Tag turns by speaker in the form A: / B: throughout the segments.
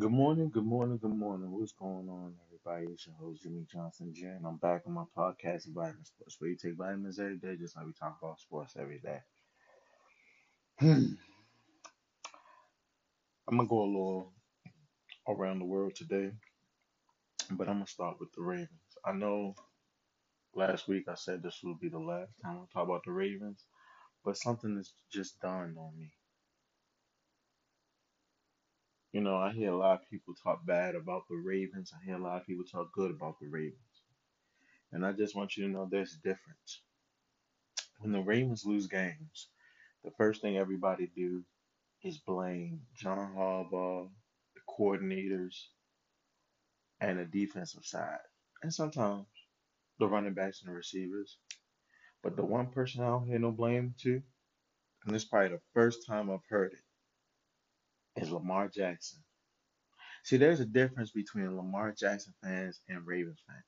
A: Good morning, good morning, good morning. What's going on, everybody? It's your host, Jimmy Johnson Jr., and I'm back on my podcast, Vitamin Sports, where you take vitamins every day, just like we talk about sports every day. Hmm. I'm gonna go a little around the world today, but I'm gonna start with the Ravens. I know last week I said this would be the last time I talk about the Ravens, but something has just dawned on me. You know, I hear a lot of people talk bad about the Ravens. I hear a lot of people talk good about the Ravens. And I just want you to know there's a difference. When the Ravens lose games, the first thing everybody do is blame John Harbaugh, the coordinators, and the defensive side, and sometimes the running backs and the receivers. But the one person I don't hear no blame to, and this is probably the first time I've heard it, is Lamar Jackson. See, there's a difference between Lamar Jackson fans and Ravens fans.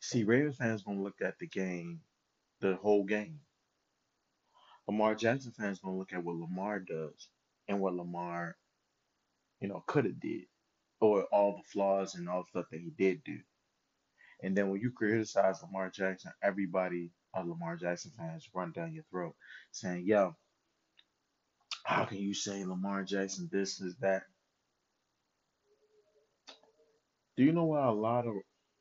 A: See, Ravens fans gonna look at the game, the whole game. Lamar Jackson fans gonna look at what Lamar does and what Lamar, you know, could have did, or all the flaws and all the stuff that he did do. And then when you criticize Lamar Jackson, everybody, uh, Lamar Jackson fans, run down your throat saying, "Yo, how can you say Lamar Jackson this is that?" Do you know why a lot of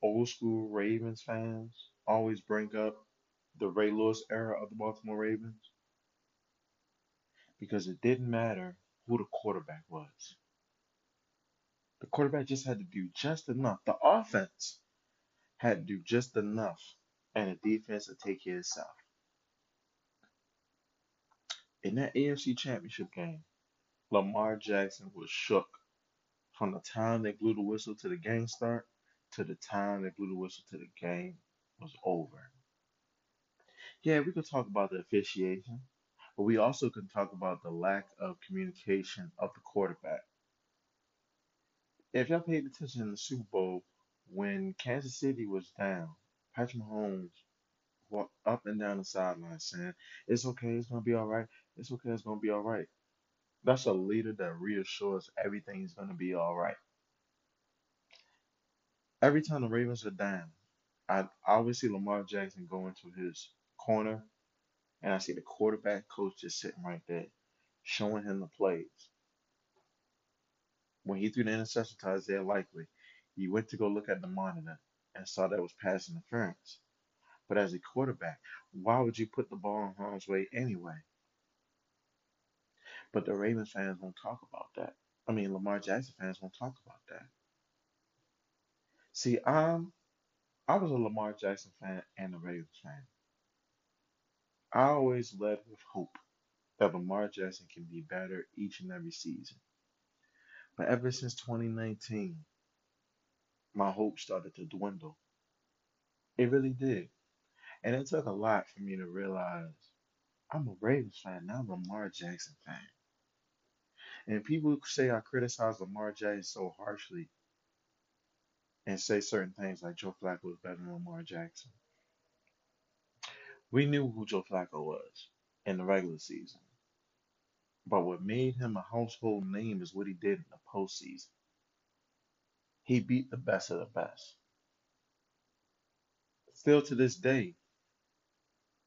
A: old school Ravens fans always bring up the Ray Lewis era of the Baltimore Ravens? Because it didn't matter who the quarterback was. The quarterback just had to do just enough. The offense had to do just enough, and the defense would take care of itself. In that AFC Championship game, Lamar Jackson was shook from the time they blew the whistle to the game start to the time they blew the whistle to the game was over. Yeah, we could talk about the officiation, but we also can talk about the lack of communication of the quarterback. If y'all paid attention in the Super Bowl, when Kansas City was down, Patrick Mahomes walked up and down the sideline saying, It's okay, it's gonna be all right, it's okay, it's gonna be all right. That's a leader that reassures everything's gonna be all right. Every time the Ravens are down, I, I always see Lamar Jackson go into his corner, and I see the quarterback coach just sitting right there, showing him the plays. When he threw the interception to Isaiah Likely, he went to go look at the monitor and saw that was pass interference. But as a quarterback, why would you put the ball in harm's way anyway? But the Ravens fans won't talk about that. I mean, Lamar Jackson fans won't talk about that. See, I'm I was a Lamar Jackson fan and a Ravens fan. I always led with hope that Lamar Jackson can be better each and every season. But ever since 2019, my hope started to dwindle. It really did. And it took a lot for me to realize I'm a Ravens fan, not a Lamar Jackson fan. And people say I criticize Lamar Jackson so harshly and say certain things like Joe Flacco is better than Lamar Jackson. We knew who Joe Flacco was in the regular season. But what made him a household name is what he did in the postseason. He beat the best of the best. Still to this day,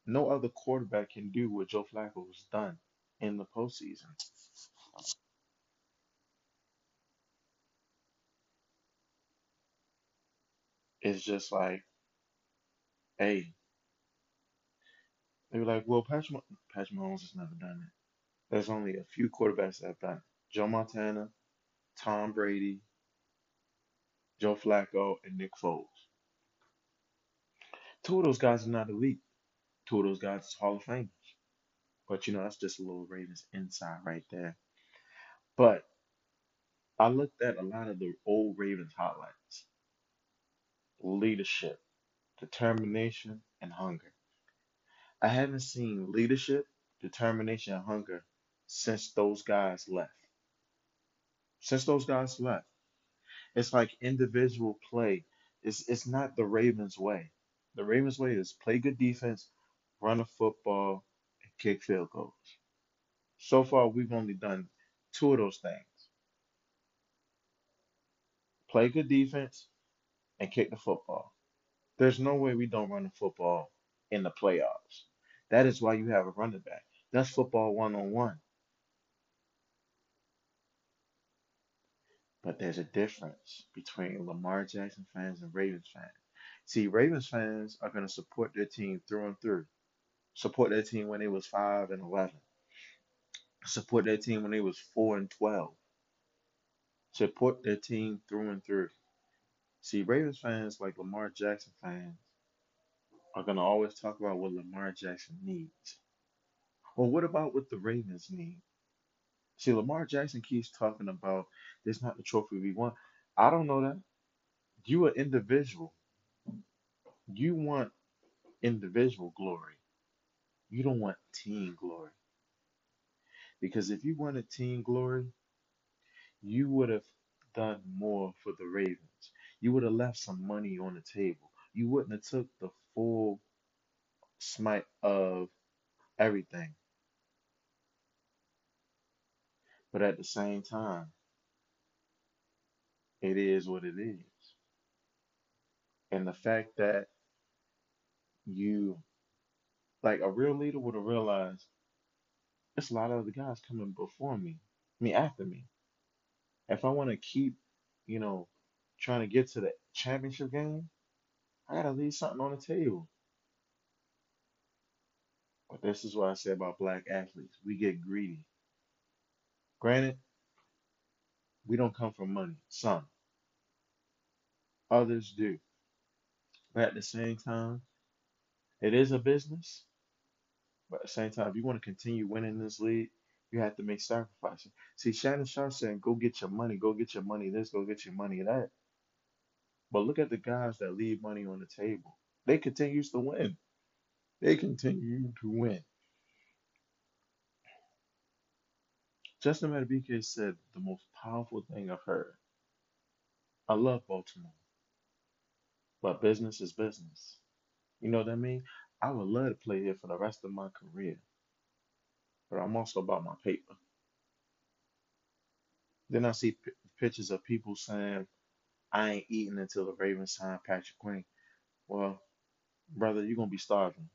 A: no other quarterback can do what Joe Flacco has done in the postseason. It's just like, hey, they were like, well, Patrick, Patrick Mahomes has never done it. There's only a few quarterbacks that have done it. Joe Montana, Tom Brady, Joe Flacco, and Nick Foles. Two of those guys are not elite. Two of those guys is Hall of Famers. But you know, that's just a little Ravens inside right there. But I looked at a lot of the old Ravens highlights. Leadership, determination, and hunger. I haven't seen leadership, determination, and hunger since those guys left. Since those guys left. It's like individual play. It's it's not the Ravens way. The Ravens way is play good defense, run a football, and kick field goals. So far, we've only done two of those things. Play good defense and kick the football. There's no way we don't run the football in the playoffs. That is why you have a running back. That's football one on one. But there's a difference between Lamar Jackson fans and Ravens fans. See, Ravens fans are going to support their team through and through. Support their team when they was 5 and 11. Support their team when they was 4 and 12. Support their team through and through. See, Ravens fans, like Lamar Jackson fans, are going to always talk about what Lamar Jackson needs. Well, what about what the Ravens need? See, Lamar Jackson keeps talking about this not the trophy we want. I don't know that. You an individual. You want individual glory. You don't want team glory. Because if you wanted team glory, you would have done more for the Ravens. You would have left some money on the table. You wouldn't have took the full smite of everything. But at the same time, it is what it is. And the fact that you, like a real leader, would have realized there's a lot of other guys coming before me, I mean after me. If I want to keep, you know, trying to get to the championship game, I gotta leave something on the table. But this is what I say about black athletes. We get greedy. Granted, we don't come from money. Some. Others do. But at the same time, it is a business. But at the same time, if you want to continue winning this league, you have to make sacrifices. See, Shannon Sharpe saying, go get your money, go get your money this, go get your money that. But look at the guys that leave money on the table. They continue to win. They continue to win. Justin Madubuike said the most powerful thing I've heard. I love Baltimore, but business is business. You know what I mean? I would love to play here for the rest of my career, but I'm also about my paper. Then I see p- pictures of people saying, I ain't eating until the Ravens sign Patrick Queen. Well, brother, you're going to be starving.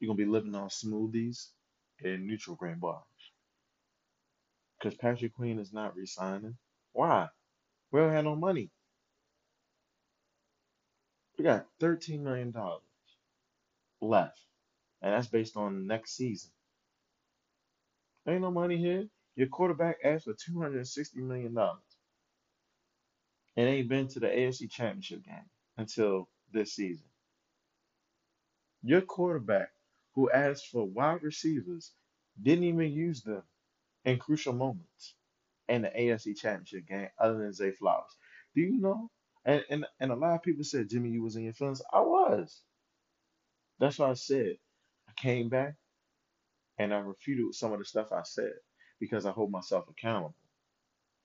A: You're going to be living on smoothies and neutral grain bars because Patrick Queen is not resigning. Why? We don't have no money. We got $13 million left, and that's based on next season. Ain't no money here. Your quarterback asked for $260 million and ain't been to the AFC Championship game until this season. Your quarterback, who asked for wide receivers, didn't even use them in crucial moments in the AFC Championship game, other than Zay Flowers. Do you know? And and and a lot of people said Jimmy, you was in your feelings. I was. That's why I said I came back and I refuted some of the stuff I said because I hold myself accountable.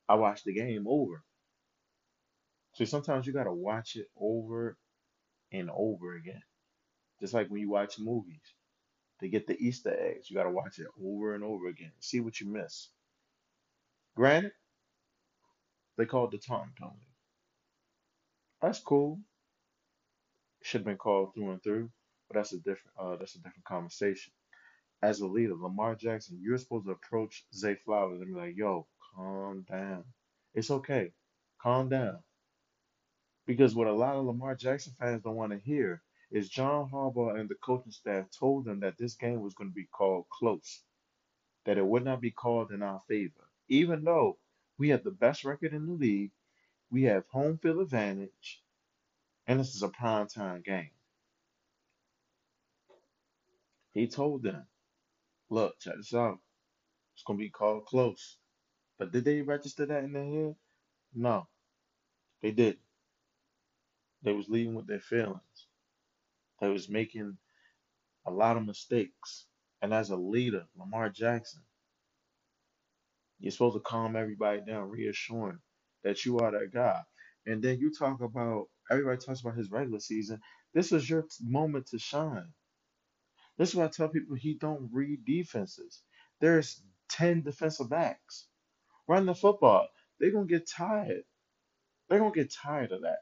A: I watched the game over. So sometimes you gotta watch it over and over again. Just like when you watch movies. To get the Easter eggs, you gotta watch it over and over again. See what you miss. Granted, they called the time penalty. That's cool. Should have been called through and through, but that's a different uh that's a different conversation. As a leader, Lamar Jackson, you're supposed to approach Zay Flowers and be like, yo, calm down. It's okay. Calm down. Because what a lot of Lamar Jackson fans don't want to hear is John Harbaugh and the coaching staff told them that this game was going to be called close, that it would not be called in our favor. Even though we have the best record in the league, we have home field advantage, and this is a prime time game. He told them, look, check this out. It's going to be called close. But did they register that in their head? No, they didn't. They was leading with their feelings. They was making a lot of mistakes. And as a leader, Lamar Jackson, you're supposed to calm everybody down, reassuring that you are that guy. And then you talk about everybody talks about his regular season. This is your moment to shine. This is why I tell people he don't read defenses. There's 10 defensive backs. running the football. They're gonna get tired. They're gonna get tired of that.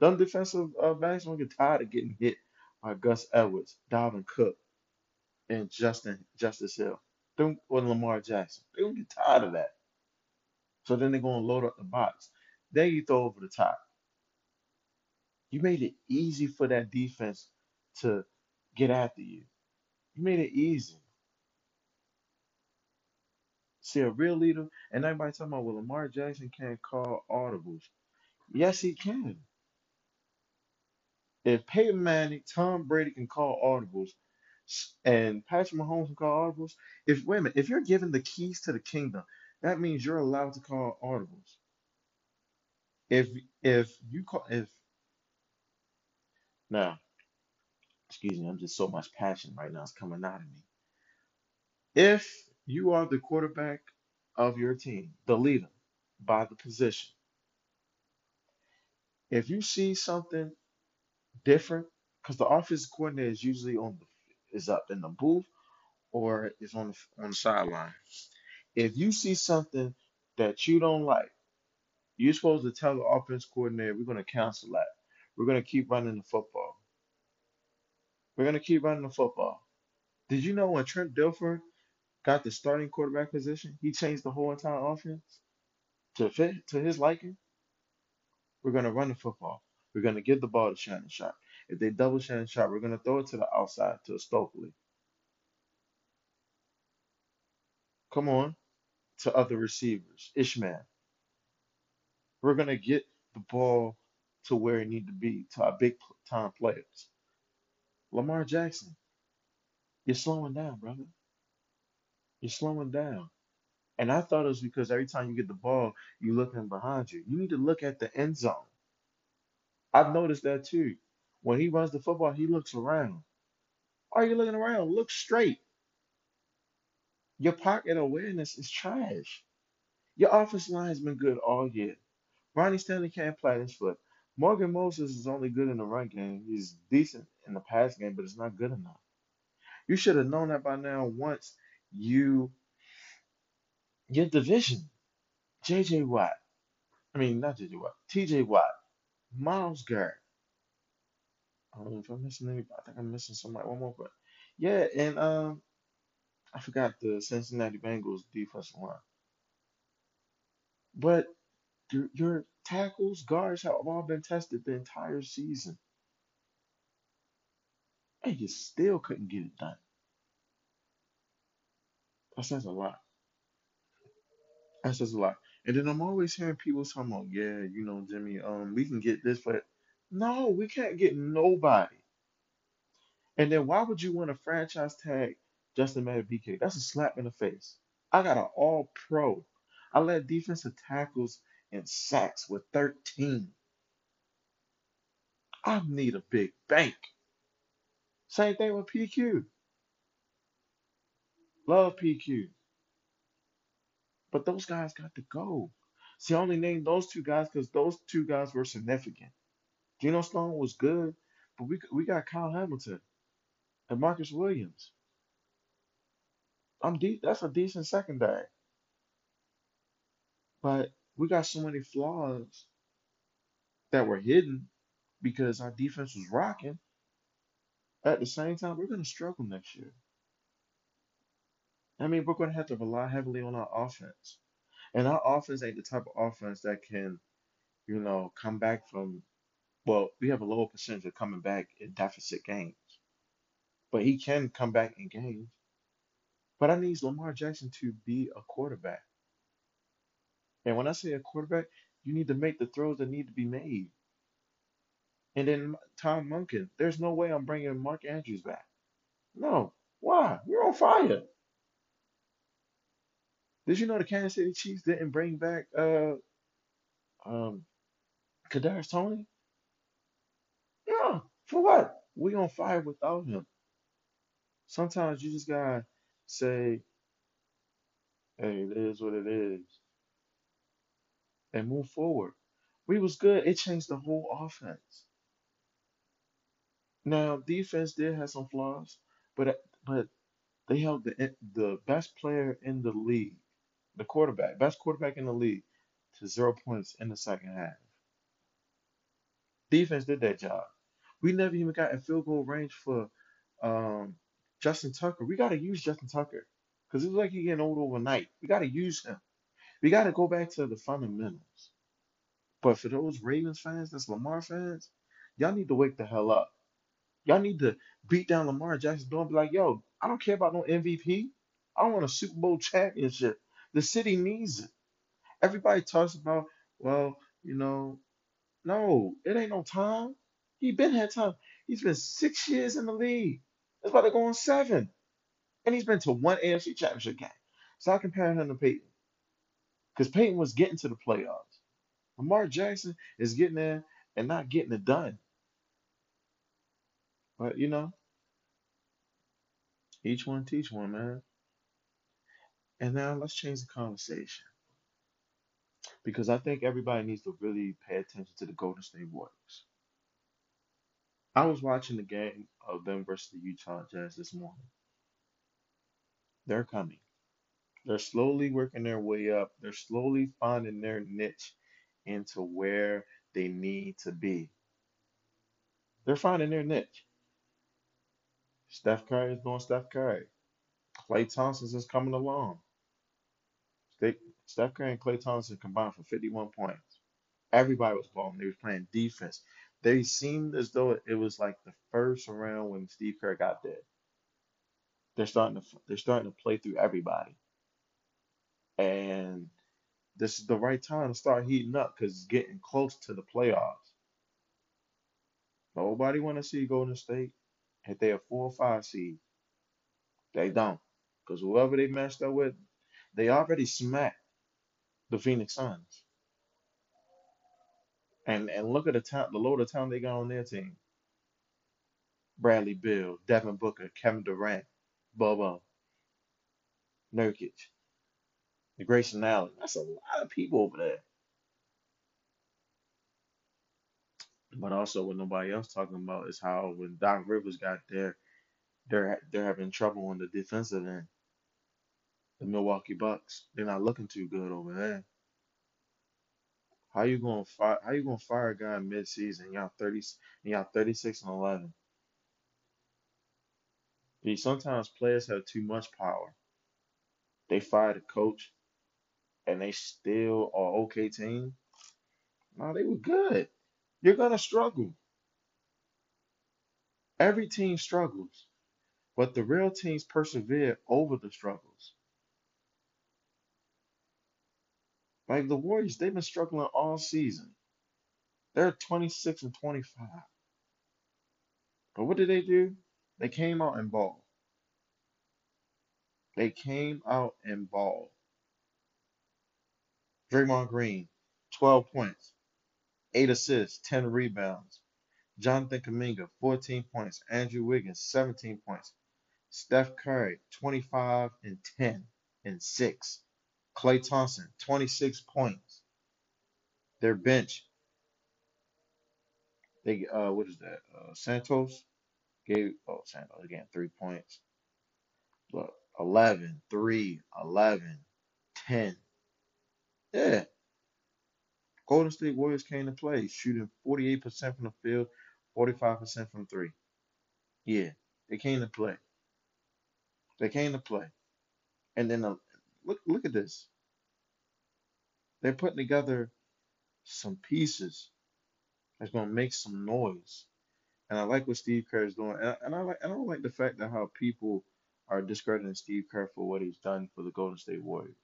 A: Them defensive uh, backs gonna get tired of getting hit by Gus Edwards, Dalvin Cook, and Justin Justice Hill. Them or Lamar Jackson. They're gonna get tired of that. So then they're gonna load up the box. Then you throw over the top. You made it easy for that defense to get after you. You made it easy. See a real leader, and everybody talking about well, Lamar Jackson can't call audibles. Yes, he can. If Peyton Manning, Tom Brady can call audibles, and Patrick Mahomes can call audibles, if wait a minute, if you're given the keys to the kingdom, that means you're allowed to call audibles. If if you call if now, excuse me, I'm just so much passion right now, it's coming out of me. If you are the quarterback of your team, the leader by the position, if you see something different, because the offensive coordinator is usually on the is up in the booth or is on the on the sideline. If you see something that you don't like, you're supposed to tell the offense coordinator, we're going to cancel that. We're going to keep running the football. We're going to keep running the football. Did you know when Trent Dilfer got the starting quarterback position, he changed the whole entire offense to fit to his liking? We're going to run the football. We're going to give the ball to Shannon Sharpe. If they double Shannon Sharpe, we're going to throw it to the outside to Stokley. Come on, to other receivers. Ismail. We're going to get the ball to where it need to be to our big time players. Lamar Jackson, you're slowing down, brother. You're slowing down. And I thought it was because every time you get the ball, you're looking behind you. You need to look at the end zone. I've noticed that too. When he runs the football, he looks around. Are you looking around? Look straight. Your pocket awareness is trash. Your offensive line has been good all year. Ronnie Stanley can't plant his foot. Morgan Moses is only good in the run game. He's decent in the pass game, but it's not good enough. You should have known that by now once you your division. JJ Watt. I mean not JJ Watt. TJ Watt. Myles Garrett. I don't know if I'm missing anybody. I think I'm missing somebody. One more, but yeah, and um I forgot the Cincinnati Bengals defensive line. But your, your tackles, guards have all been tested the entire season. And you still couldn't get it done. That says a lot. That says a lot. And then I'm always hearing people talking about, yeah, you know, Jimmy, um, we can get this, but no, we can't get nobody. And then why would you want to franchise tag Justin Madubuike? That's a slap in the face. I got an all pro. I led defensive tackles and sacks with 13. I need a big bank. Same thing with PQ. Love PQ. But those guys got to go. See, I only named those two guys because those two guys were significant. Geno Stone was good, but we we got Kyle Hamilton and Marcus Williams. I'm deep. That's a decent secondary, but we got so many flaws that were hidden because our defense was rocking. At the same time, we're gonna struggle next year. I mean, we're gonna have to rely heavily on our offense, and our offense ain't the type of offense that can, you know, come back from. Well, we have a lower percentage of coming back in deficit games, but he can come back in games. But I need Lamar Jackson to be a quarterback. And when I say a quarterback, you need to make the throws that need to be made. And then Todd Monken, there's no way I'm bringing Mark Andrews back. No. Why? We're on fire. Did you know the Kansas City Chiefs didn't bring back uh um Kadarius Toney? Yeah. For what? We on fire without him. Sometimes you just gotta say, hey, it is what it is, and move forward. We was good. It changed the whole offense. Now, defense did have some flaws, but but they held the the best player in the league, the quarterback, best quarterback in the league, to zero points in the second half. Defense did that job. We never even got a field goal range for um, Justin Tucker. We got to use Justin Tucker because it's like he getting old overnight. We got to use him. We got to go back to the fundamentals. But for those Ravens fans, that's Lamar fans, y'all need to wake the hell up. Y'all need to beat down Lamar Jackson and be like, yo, I don't care about no MVP. I don't want a Super Bowl championship. The city needs it. Everybody talks about, well, you know, no, it ain't no time. He been had time. He's been six years in the league. It's about to go on seven. And he's been to one AFC championship game. Stop comparing him to Peyton. Because Peyton was getting to the playoffs. Lamar Jackson is getting there and not getting it done. But you know, each one teach one, man. And now let's change the conversation. Because I think everybody needs to really pay attention to the Golden State Warriors. I was watching the game of them versus the Utah Jazz this morning. They're coming. They're slowly working their way up. They're slowly finding their niche into where they need to be. They're finding their niche. Steph Curry is doing Steph Curry. Klay Thompson is coming along. Steph Curry and Klay Thompson combined for 51 points. Everybody was balling. They was playing defense. They seemed as though it was like the first round when Steve Kerr got there. They're starting to they're starting to play through everybody, and this is the right time to start heating up because it's getting close to the playoffs. Nobody want to see Golden State if they're four or five seed. They don't, because whoever they matched up with, they already smacked the Phoenix Suns. And and look at the talent, the load of talent they got on their team. Bradley Beal, Devin Booker, Kevin Durant, Bobo, Nurkic, the Grayson Allen. That's a lot of people over there. But also what nobody else talking about is how when Doc Rivers got there, they're they're having trouble on the defensive end. The Milwaukee Bucks, they're not looking too good over there. How you gonna fire? How you gonna fire a guy mid-season? Y'all thirty, and y'all thirty-six and eleven. See, sometimes players have too much power. They fire the coach, and they still are okay team. No, they were good. You're gonna struggle. Every team struggles, but the real teams persevere over the struggles. Like the Warriors, they've been struggling all season. They're 26 and 25. But what did they do? They came out and ball. They came out and ball. Draymond Green, 12 points, 8 assists, 10 rebounds. Jonathan Kuminga, 14 points. Andrew Wiggins, 17 points. Steph Curry, 25 and 10 and 6. Klay Thompson, 26 points. Their bench, they uh what is that? Uh Santos gave oh Santos again, three points. Look, 11, 3, 11, 10. Yeah, Golden State Warriors came to play, shooting 48% from the field, 45% from three. Yeah, they came to play. They came to play. And then uh, look look at this. They're putting together some pieces that's gonna make some noise. And I like what Steve Kerr is doing. And I, and I like I don't like the fact that how people are discrediting Steve Kerr for what he's done for the Golden State Warriors.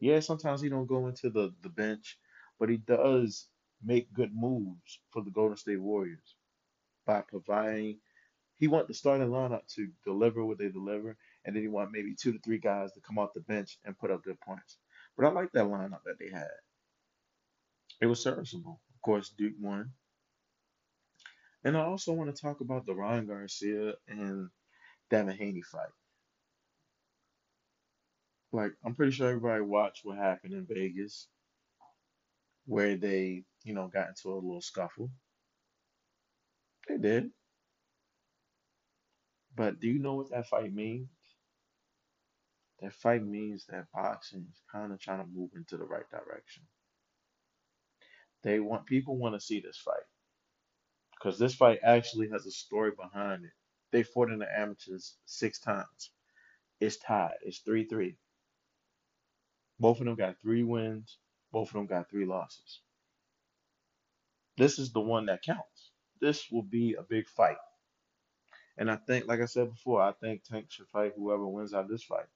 A: Yeah, sometimes he don't go into the, the bench, but he does make good moves for the Golden State Warriors by providing he want the starting lineup to deliver what they deliver, and then he want maybe two to three guys to come off the bench and put up good points. But I like that lineup that they had. It was serviceable. Of course, Duke won. And I also want to talk about the Ryan Garcia and Devin Haney fight. Like, I'm pretty sure everybody watched what happened in Vegas, where they, you know, got into a little scuffle. They did. But do you know what that fight means? That fight means that boxing is kind of trying to move into the right direction. They want people want to see this fight because this fight actually has a story behind it. They fought in the amateurs six times. It's tied. It's three three. Both of them got three wins. Both of them got three losses. This is the one that counts. This will be a big fight. And I think, like I said before, I think Tank should fight whoever wins out of this fight.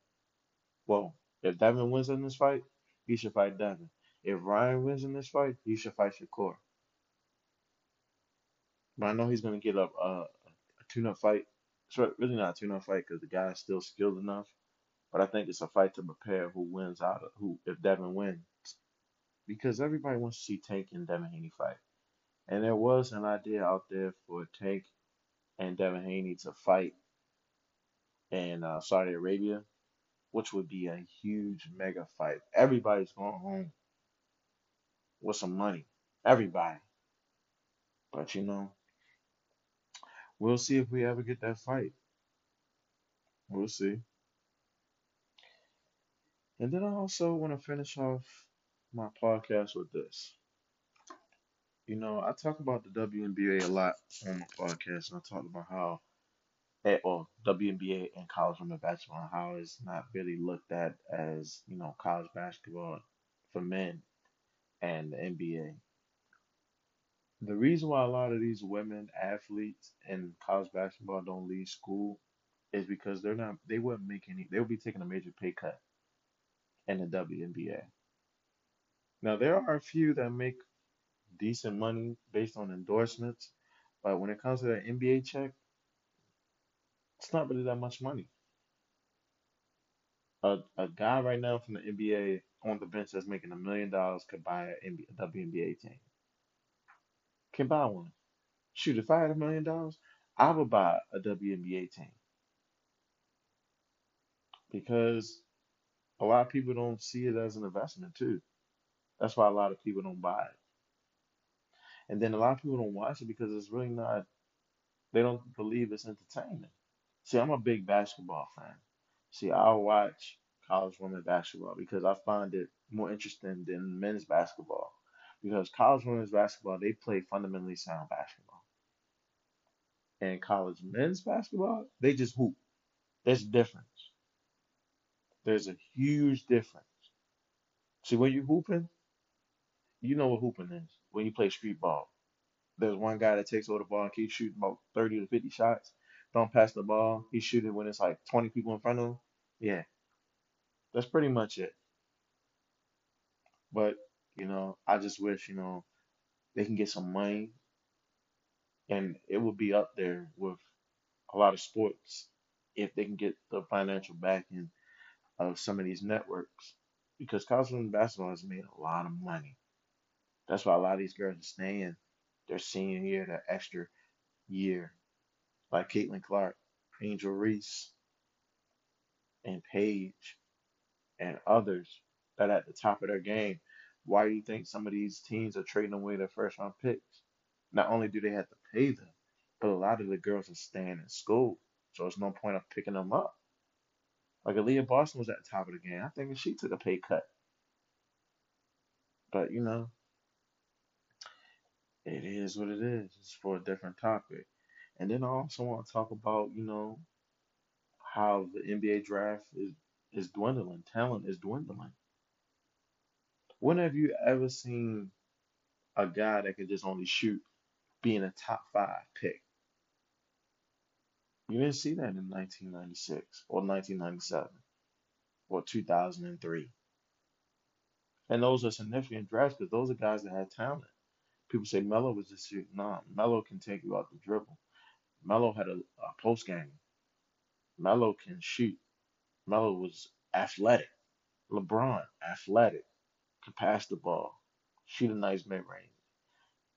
A: Well, if Devin wins in this fight, he should fight Devin. If Ryan wins in this fight, he should fight Shakur. But I know he's gonna get up uh, a tune-up fight. It's really not a tune-up fight because the guy's still skilled enough. But I think it's a fight to prepare who wins out of who if Devin wins. Because everybody wants to see Tank and Devin Haney fight. And there was an idea out there for Tank and Devin Haney to fight in uh, Saudi Arabia, which would be a huge mega fight. Everybody's going home with some money. Everybody. But you know, we'll see if we ever get that fight. We'll see. And then I also want to finish off my podcast with this. You know, I talk about the WNBA a lot on my podcast, and I talk about how, eh, well, WNBA and college women basketball, and how it's not really looked at as, you know, college basketball for men and the NBA. The reason why a lot of these women athletes in college basketball don't leave school is because they're not, they wouldn't make any, they'll be taking a major pay cut in the WNBA. Now, there are a few that make decent money based on endorsements, but when it comes to that NBA check, it's not really that much money. A, a guy right now from the NBA on the bench that's making a million dollars could buy a NBA, WNBA team. Can buy one. Shoot, if I had a million dollars, I would buy a WNBA team because a lot of people don't see it as an investment too. That's why a lot of people don't buy it. And then a lot of people don't watch it because it's really not, they don't believe it's entertainment. See, I'm a big basketball fan. See, I'll watch college women basketball because I find it more interesting than men's basketball. Because college women's basketball, they play fundamentally sound basketball. And college men's basketball, they just hoop. There's a difference. There's a huge difference. See, when you're hooping, you know what hooping is. When you play street ball, there's one guy that takes over the ball and keeps shooting about 30 to 50 shots. Don't pass the ball. He's shooting when it's like 20 people in front of him. Yeah, that's pretty much it. But, you know, I just wish, you know, they can get some money and it would be up there with a lot of sports if they can get the financial backing of some of these networks. Because college women's basketball has made a lot of money. That's why a lot of these girls are staying their senior year, their extra year, like Caitlin Clark, Angel Reese, and Paige, and others that are at the top of their game. Why do you think some of these teams are trading away their first round picks? Not only do they have to pay them, but a lot of the girls are staying in school. So there's no point of picking them up. Like Aaliyah Boston was at the top of the game. I think she took a pay cut. But you know, it is what it is. It's for a different topic. And then I also want to talk about, you know, how the NBA draft is is dwindling. Talent is dwindling. When have you ever seen a guy that can just only shoot being a top five pick? You didn't see that in 1996 or 1997 or 2003. And those are significant drafts because those are guys that had talent. People say Melo was just shooting. Nah, Melo can take you out the dribble. Melo had a, a post game. Melo can shoot. Melo was athletic. LeBron, athletic, could pass the ball, shoot a nice mid range.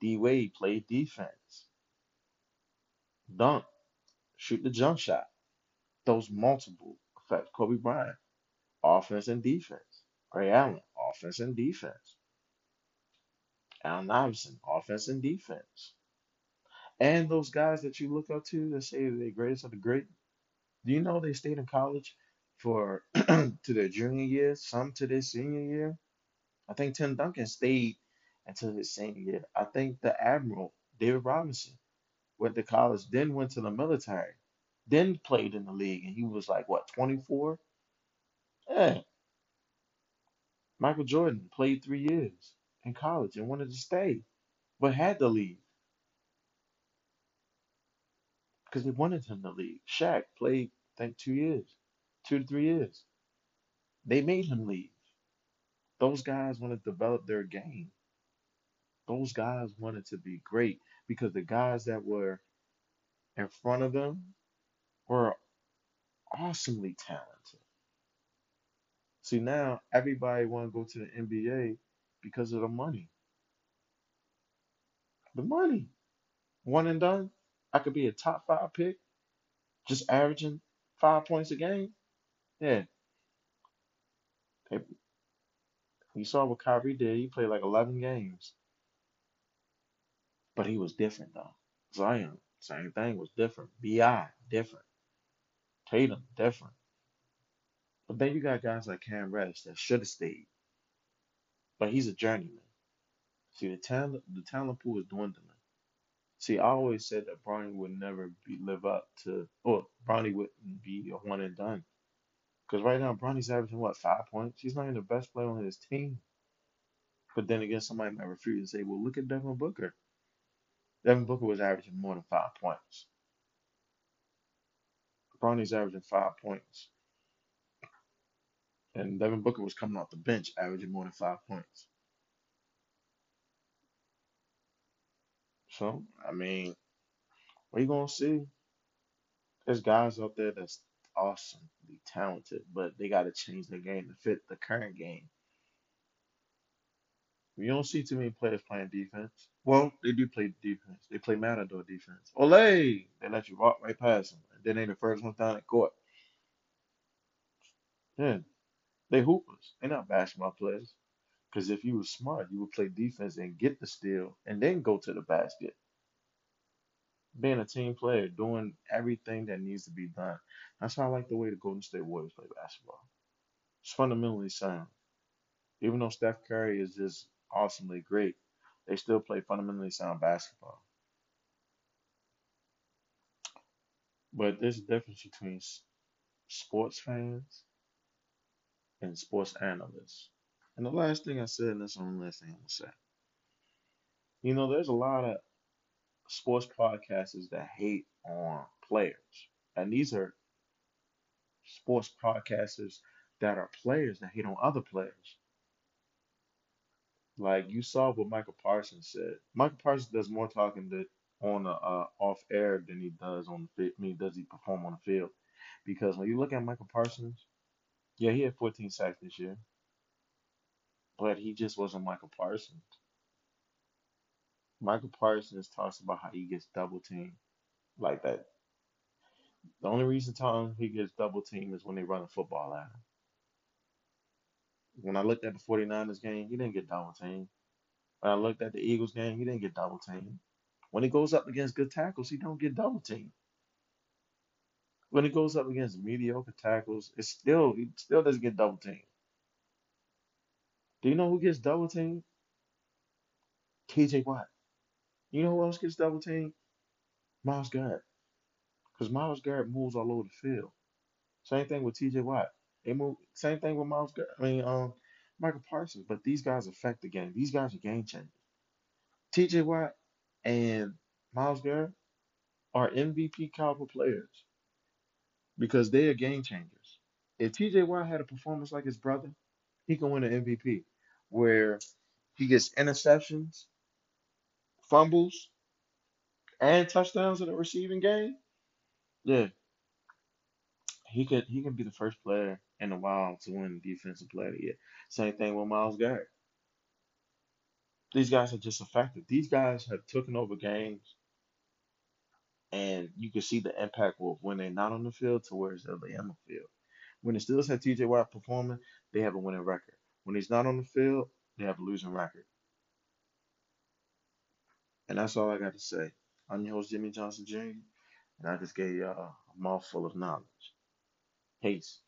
A: D Wade played defense, dunk, shoot the jump shot. Those multiple effects. Kobe Bryant, offense and defense. Ray Allen, offense and defense. Allen Iverson, offense and defense. And those guys that you look up to that say they're the greatest of the great, do you know they stayed in college for to their junior year, some to their senior year? I think Tim Duncan stayed until his senior year. I think the Admiral, David Robinson, went to college, then went to the military, then played in the league, and he was like, what, 24? Yeah. Michael Jordan played three years in college and wanted to stay, but had to leave because they wanted him to leave. Shaq played, I think, two years, two to three years. They made him leave. Those guys want to develop their game. Those guys wanted to be great because the guys that were in front of them were awesomely talented. See, now everybody want to go to the NBA because of the money. The money. One and done. I could be a top five pick, just averaging five points a game. Yeah. You saw what Kyrie did. He played like 11 games, but he was different though. Zion, same thing, was different. Bi, different. Tatum, different. But then you got guys like Cam Reddish that should have stayed, but he's a journeyman. See, the talent, the talent pool is dwindling. See, I always said that Bronny would never be live up to, or Bronny wouldn't be a one and done. Because right now, Bronny's averaging what, five points? He's not even the best player on his team. But then again, somebody might refuse and say, well, look at Devin Booker. Devin Booker was averaging more than five points. Bronny's averaging five points. And Devin Booker was coming off the bench averaging more than five points. So, I mean, what you gonna see? There's guys out there that's awesomely talented, but they gotta change their game to fit the current game. You don't see too many players playing defense. Well, they do play defense. They play Matador defense. Olay! They let you walk right past them. And then they the first one down the court. Yeah, they hoopers. They're not basketball players. Because if you were smart, you would play defense and get the steal and then go to the basket. Being a team player, doing everything that needs to be done. That's why I like the way the Golden State Warriors play basketball. It's fundamentally sound. Even though Steph Curry is just awesomely great, they still play fundamentally sound basketball. But there's a difference between sports fans and sports analysts. And the last thing I said, and that's the only last thing I'm gonna say. You know, there's a lot of sports podcasters that hate on players. And these are sports podcasters that are players that hate on other players. Like you saw what Micah Parsons said. Micah Parsons does more talking on the uh, off air than he does on the field. I mean, does he perform on the field? Because when you look at Micah Parsons, yeah, he had 14 sacks this year, but he just wasn't Micah Parsons. Micah Parsons talks about how he gets double teamed like that. The only reason Tom he gets double teamed is when they run a football at him. When I looked at the 49ers game, he didn't get double teamed. When I looked at the Eagles game, he didn't get double teamed. When he goes up against good tackles, he don't get double teamed. When he goes up against mediocre tackles, it's still he still doesn't get double teamed. Do you know who gets double teamed? TJ Watt. You know who else gets double teamed? Myles Garrett. Because Myles Garrett moves all over the field. Same thing with TJ Watt. Same thing with Myles Garrett. I mean, um, Micah Parsons. But these guys affect the game. These guys are game changers. TJ Watt and Myles Garrett are MVP caliber players because they are game changers. If TJ Watt had a performance like his brother, he can win an MVP where he gets interceptions, fumbles, and touchdowns in the receiving game. Yeah, he could he can be the first player in a while to win defensive player of the year. Same thing with Myles Garrett. These guys are just effective. These guys have taken over games and you can see the impact of when they're not on the field to where they're on the field. When the Steelers have TJ Watt performing, they have a winning record. When he's not on the field, they have a losing record. And that's all I got to say. I'm your host, Jimmy Johnson Jr., and I just gave y'all a mouthful of knowledge. Peace.